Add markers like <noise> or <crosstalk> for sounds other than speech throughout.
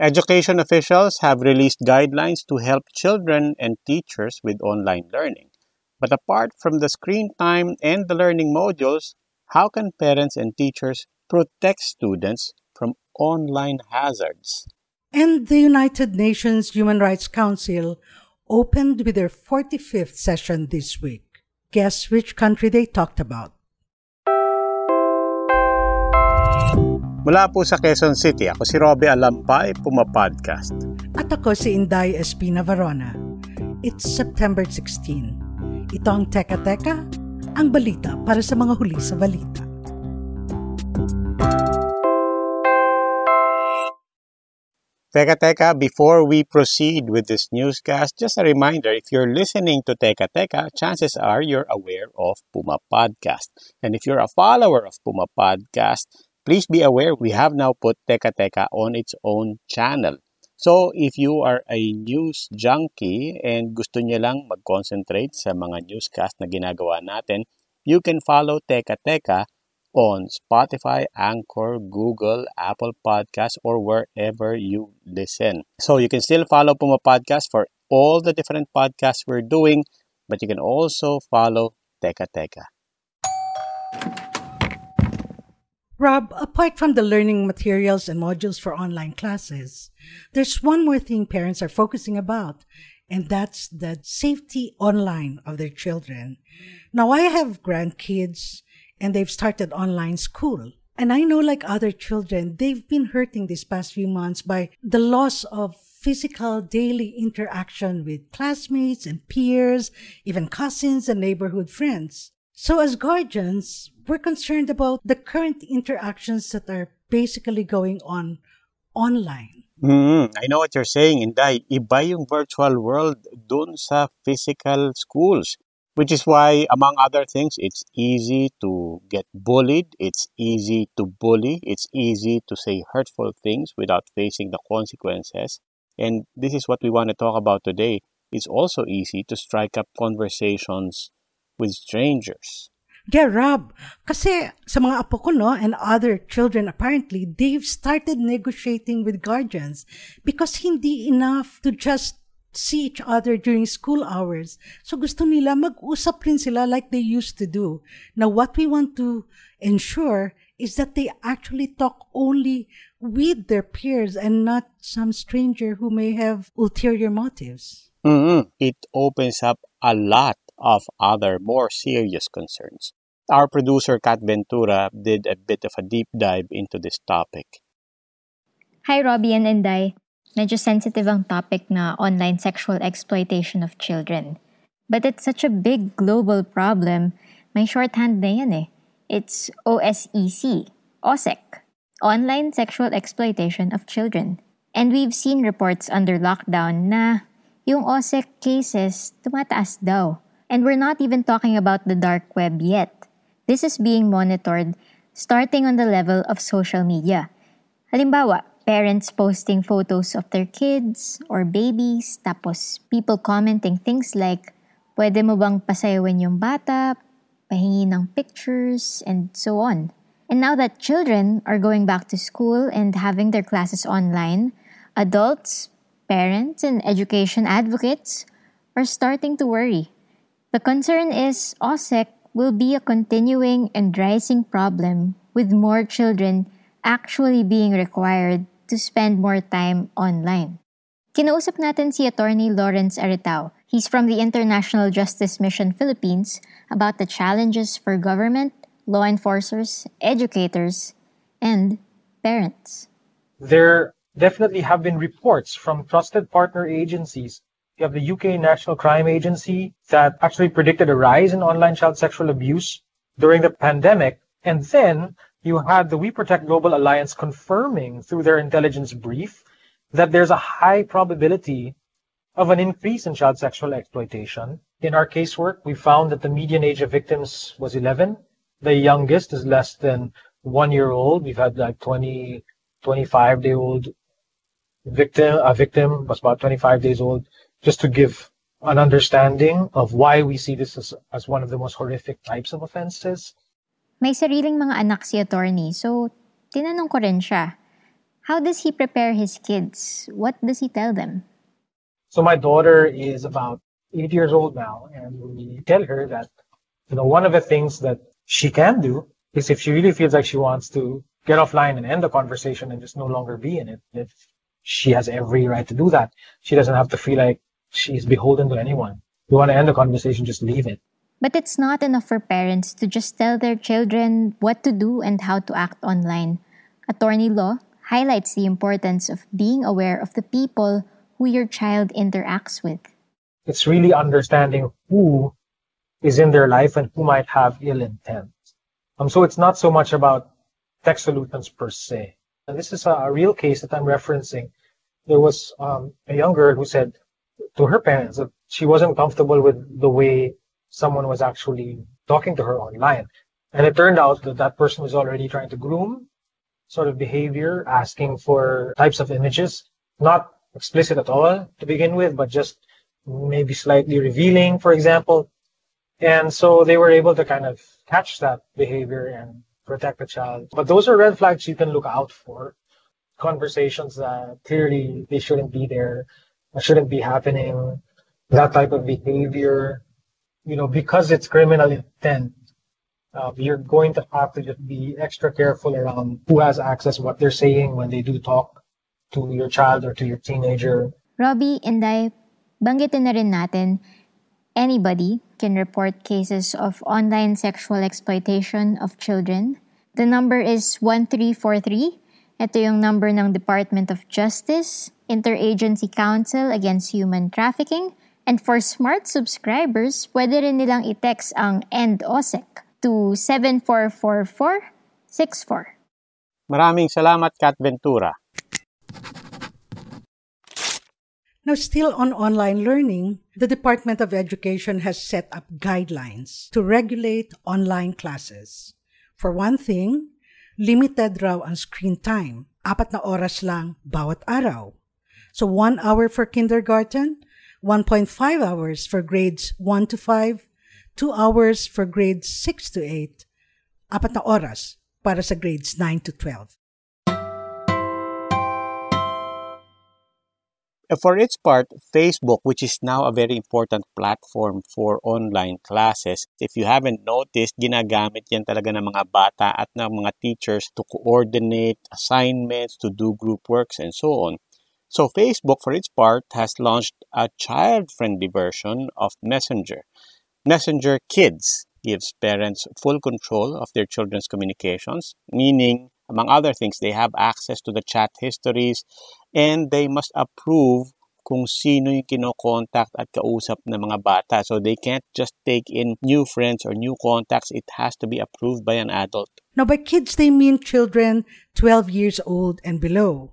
Education officials have released guidelines to help children and teachers with online learning. But apart from the screen time and the learning modules, how can parents and teachers protect students from online hazards? And the United Nations Human Rights Council opened with their 45th session this week. Guess which country they talked about? Mula po sa Quezon City, ako si Robbie Alampay, Puma Podcast. At ako si Inday Espina Varona. It's September 16. Ito ang Teka Teka, ang balita para sa mga huli sa balita. Teka Teka, before we proceed with this newscast, just a reminder, if you're listening to Teka Teka, chances are you're aware of Puma Podcast. And if you're a follower of Puma Podcast, please be aware we have now put Teka Teka on its own channel. So, if you are a news junkie and gusto niyo lang mag-concentrate sa mga newscast na ginagawa natin, you can follow Teka Teka on Spotify, Anchor, Google, Apple Podcasts, or wherever you listen. So you can still follow Puma Podcast for all the different podcasts we're doing, but you can also follow Teka Teka. Rob, apart from the learning materials and modules for online classes, there's one more thing parents are focusing about, and that's the safety online of their children. Now, I have grandkids and they've started online school. And I know, like other children, they've been hurting these past few months by the loss of physical daily interaction with classmates and peers, even cousins and neighborhood friends. So, as guardians, we're concerned about the current interactions that are basically going on online. Mm, I know what you're saying, Inday. Iba yung virtual world dun sa physical schools. Which is why, among other things, it's easy to get bullied, it's easy to bully, it's easy to say hurtful things without facing the consequences. And this is what we want to talk about today. It's also easy to strike up conversations with strangers. Yeah, Rob. Kasi sa mga apo ko, no, and other children, apparently, they've started negotiating with guardians because hindi enough to just see each other during school hours. So gusto nila mag-usap rin sila like they used to do. Now, what we want to ensure is that they actually talk only with their peers and not some stranger who may have ulterior motives. Mm-hmm. It opens up a lot of other more serious concerns. Our producer, Kat Ventura, did a bit of a deep dive into this topic. Hi, Robbie and Inday. Medyo sensitive ang topic na online sexual exploitation of children. But it's such a big global problem, may shorthand na yan eh. It's OSEC, OSEC, Online Sexual Exploitation of Children. And we've seen reports under lockdown na yung OSEC cases tumataas daw. And we're not even talking about the dark web yet. This is being monitored starting on the level of social media. Halimbawa, parents posting photos of their kids or babies, tapos people commenting things like, pwede mo bang pasayawan yung bata, pahingi ng pictures, and so on. And now that children are going back to school and having their classes online, adults, parents, and education advocates are starting to worry. The concern is OSEC will be a continuing and rising problem with more children actually being required to spend more time online. Kinausap natin si Attorney Lawrence Aritao. He's from the International Justice Mission Philippines about the challenges for government, law enforcers, educators, and parents. There definitely have been reports from trusted partner agencies. You have the UK National Crime Agency that actually predicted a rise in online child sexual abuse during the pandemic. And then you had the We Protect Global Alliance confirming through their intelligence brief that there's a high probability of an increase in child sexual exploitation. In our casework, we found that the median age of victims was 11. The youngest is less than one year old. We've had like 20, 25 day old victim. A victim was about 25 days old. Just to give an understanding of why we see this as, as one of the most horrific types of offenses. May sariling mga anak si attorney, so tinanong ko rin siya. How does he prepare his kids? What does he tell them? So my daughter is about eight years old now, and we tell her that, you know, one of the things that she can do is if she really feels like she wants to get offline and end the conversation and just no longer be in it, if she has every right to do that. She doesn't have to feel like she's beholden to anyone. If you want to end the conversation, just leave it. But it's not enough for parents to just tell their children what to do and how to act online. Attorney Law highlights the importance of being aware of the people who your child interacts with. It's really understanding who is in their life and who might have ill intent. Um, so it's not so much about tech solutions per se. And this is a, a real case that I'm referencing. There was um, a young girl who said to her parents that she wasn't comfortable with the way someone was actually talking to her online. And it turned out that that person was already trying to groom sort of behavior, asking for types of images, not explicit at all to begin with, but just maybe slightly revealing, for example. And so they were able to kind of catch that behavior and protect the child. But those are red flags you can look out for. Conversations that clearly they shouldn't be there, shouldn't be happening, that type of behavior you know, because it's criminal intent, uh, you're going to have to just be extra careful around who has access, what they're saying when they do talk to your child or to your teenager. Robbie, Inday, banggitin na rin natin, anybody can report cases of online sexual exploitation of children. The number is 1343. Ito yung number ng Department of Justice, Interagency Council Against Human Trafficking, And for smart subscribers, pwede rin nilang i-text ang END OSEC to 744464. Maraming salamat, Kat Ventura. Now, still on online learning, the Department of Education has set up guidelines to regulate online classes. For one thing, limited raw ang screen time. Apat na oras lang bawat araw. So one hour for kindergarten, 1.5 hours for grades 1 to 5, 2 hours for grades 6 to 8, apat na oras para sa grades 9 to 12. For its part, Facebook, which is now a very important platform for online classes, if you haven't noticed, ginagamit yan talaga ng mga bata at ng mga teachers to coordinate assignments, to do group works, and so on. So Facebook, for its part, has launched a child-friendly version of Messenger. Messenger Kids gives parents full control of their children's communications, meaning, among other things, they have access to the chat histories and they must approve kung sino yung kinokontakt at kausap ng mga bata. So they can't just take in new friends or new contacts. It has to be approved by an adult. Now, by kids, they mean children 12 years old and below.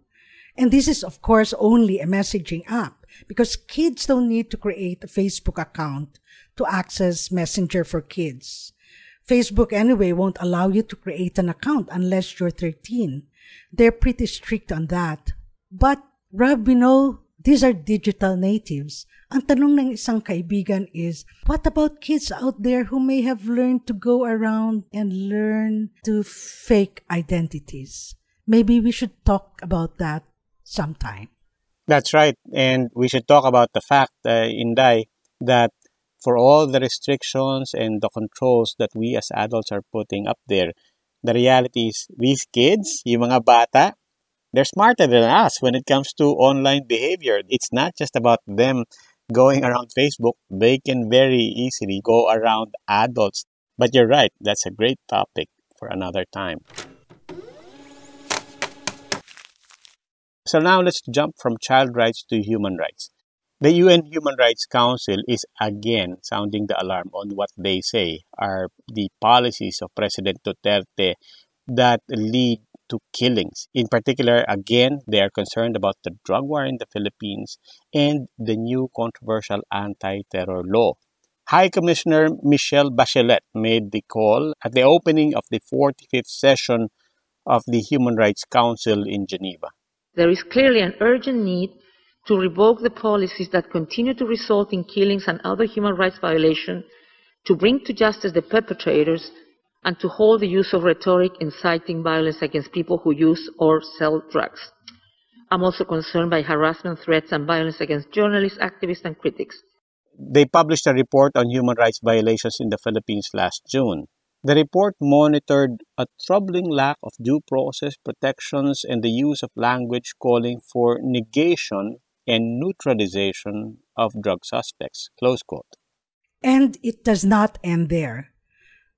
And this is, of course, only a messaging app because kids don't need to create a Facebook account to access Messenger for kids. Facebook, anyway, won't allow you to create an account unless you're 13. They're pretty strict on that. But, Rob, we know these are digital natives. Ang tanong ng isang kaibigan is, what about kids out there who may have learned to go around and learn to fake identities? Maybe we should talk about that sometime. That's right. And we should talk about the fact, uh, Inday, that for all the restrictions and the controls that we as adults are putting up there, the reality is these kids, yung mga bata, they're smarter than us when it comes to online behavior. It's not just about them going around Facebook. They can very easily go around adults. But you're right, that's a great topic for another time. So now let's jump from child rights to human rights. The UN Human Rights Council is again sounding the alarm on what they say are the policies of President Duterte that lead to killings. In particular, again, they are concerned about the drug war in the Philippines and the new controversial anti terror law. High Commissioner Michelle Bachelet made the call at the opening of the 45th session of the Human Rights Council in Geneva. There is clearly an urgent need to revoke the policies that continue to result in killings and other human rights violations, to bring to justice the perpetrators, and to hold the use of rhetoric inciting violence against people who use or sell drugs. I'm also concerned by harassment, threats, and violence against journalists, activists, and critics. They published a report on human rights violations in the Philippines last June. The report monitored a troubling lack of due process protections and the use of language calling for negation and neutralization of drug suspects. Close quote. And it does not end there.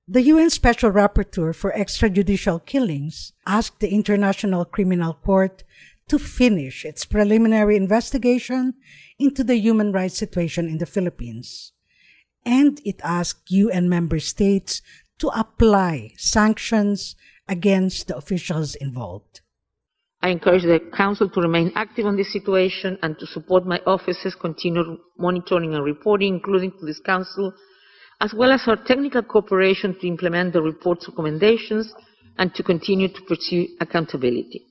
The UN Special Rapporteur for Extrajudicial Killings asked the International Criminal Court to finish its preliminary investigation into the human rights situation in the Philippines. And it asked UN member states to apply sanctions against the officials involved. I encourage the Council to remain active on this situation and to support my office's continued monitoring and reporting, including to this Council as well as our technical cooperation to implement the report's recommendations and to continue to pursue accountability.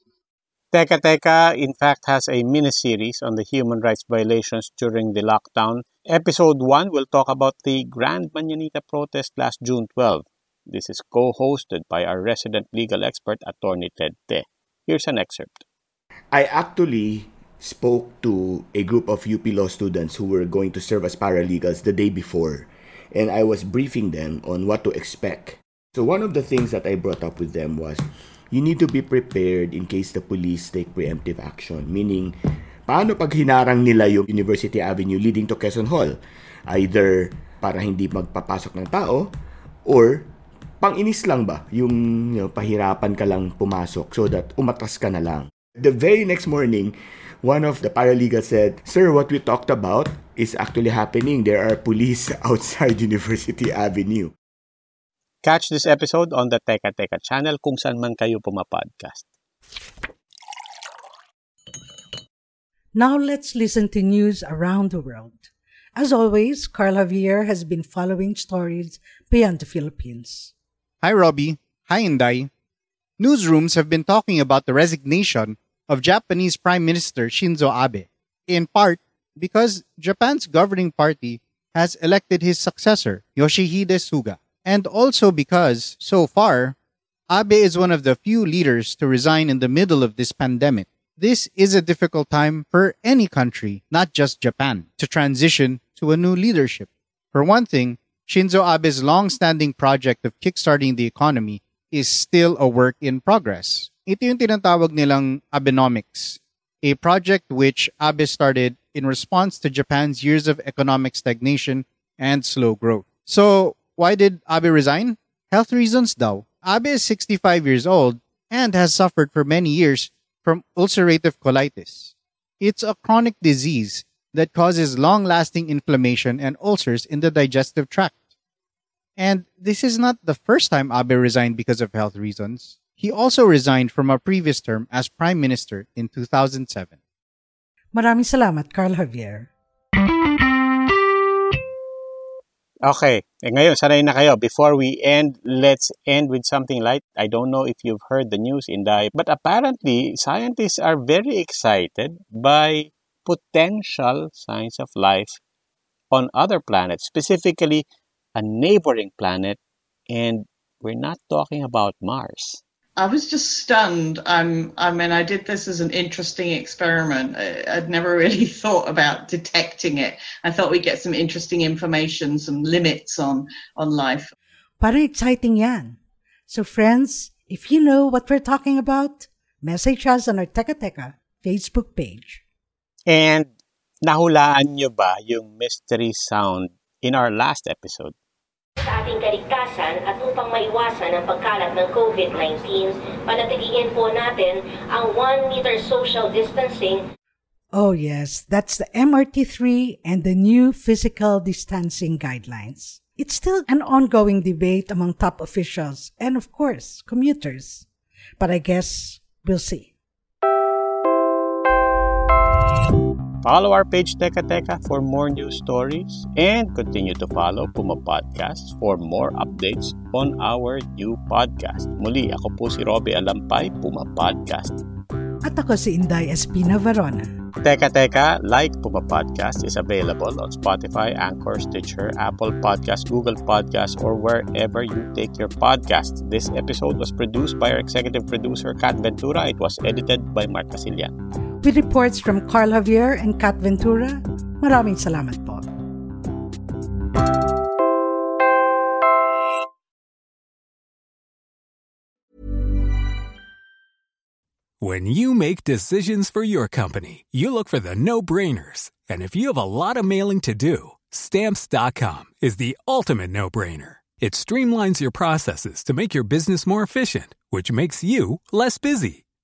Teka Teka, in fact, has a mini-series on the human rights violations during the lockdown. Episode 1 will talk about the Grand Mañanita protest last June 12. This is co-hosted by our resident legal expert, Attorney Ted Te. Here's an excerpt. I actually spoke to a group of UP law students who were going to serve as paralegals the day before and I was briefing them on what to expect. So one of the things that I brought up with them was you need to be prepared in case the police take preemptive action. Meaning, paano pag hinarang nila yung University Avenue leading to Quezon Hall? Either para hindi magpapasok ng tao or pang-inis lang ba yung you know, pahirapan ka lang pumasok so that umatras ka na lang. The very next morning, one of the paralegals said, Sir, what we talked about is actually happening. There are police <laughs> outside University Avenue. Catch this episode on the Teka Teka channel kung saan man kayo pumapodcast. Now let's listen to news around the world. As always, Carl Javier has been following stories beyond the Philippines. Hi, Robbie. Hi, Inday. Newsrooms have been talking about the resignation of Japanese Prime Minister Shinzo Abe, in part because Japan's governing party has elected his successor, Yoshihide Suga, and also because, so far, Abe is one of the few leaders to resign in the middle of this pandemic. This is a difficult time for any country, not just Japan, to transition to a new leadership. For one thing, Shinzo Abe's long-standing project of kickstarting the economy is still a work in progress. Ito yung tinatawag nilang Abenomics, a project which Abe started in response to Japan's years of economic stagnation and slow growth. So, why did Abe resign? Health reasons daw. Abe is 65 years old and has suffered for many years from ulcerative colitis. It's a chronic disease that causes long-lasting inflammation and ulcers in the digestive tract. And this is not the first time Abe resigned because of health reasons. He also resigned from a previous term as Prime Minister in 2007. Maraming salamat, Carl Javier. Okay, eh, ngayon sanay na kayo. Before we end, let's end with something light. I don't know if you've heard the news Inday, but apparently scientists are very excited by potential signs of life on other planets, specifically a neighboring planet, and we're not talking about Mars. I was just stunned. Um, I mean, I did this as an interesting experiment. I, I'd never really <laughs> thought about detecting it. I thought we'd get some interesting information, some limits on on life. Parang exciting yan. So friends, if you know what we're talking about, message us on our Teka Teka Facebook page. And nahulaan nyo ba yung mystery sound in our last episode? Sa ating kaligtasan at upang maiwasan ang pagkalat ng COVID-19, panatiliin po natin ang 1 meter social distancing Oh, yes, that's the MRT3 and the new physical distancing guidelines. It's still an ongoing debate among top officials and, of course, commuters. But I guess we'll see. Follow our page Teka Teka for more news stories and continue to follow Puma Podcasts for more updates on our new podcast. Muli, ako po si Robbie Alampay, Puma Podcast. At ako si Inday Espina Verona. Teka Teka, like Puma Podcast is available on Spotify, Anchor, Stitcher, Apple Podcasts, Google Podcasts, or wherever you take your podcasts. This episode was produced by our executive producer, Kat Ventura. It was edited by Mark Casilian. With reports from Carl Javier and Kat Ventura, maraming salamat po. When you make decisions for your company, you look for the no-brainers. And if you have a lot of mailing to do, stamps.com is the ultimate no-brainer. It streamlines your processes to make your business more efficient, which makes you less busy.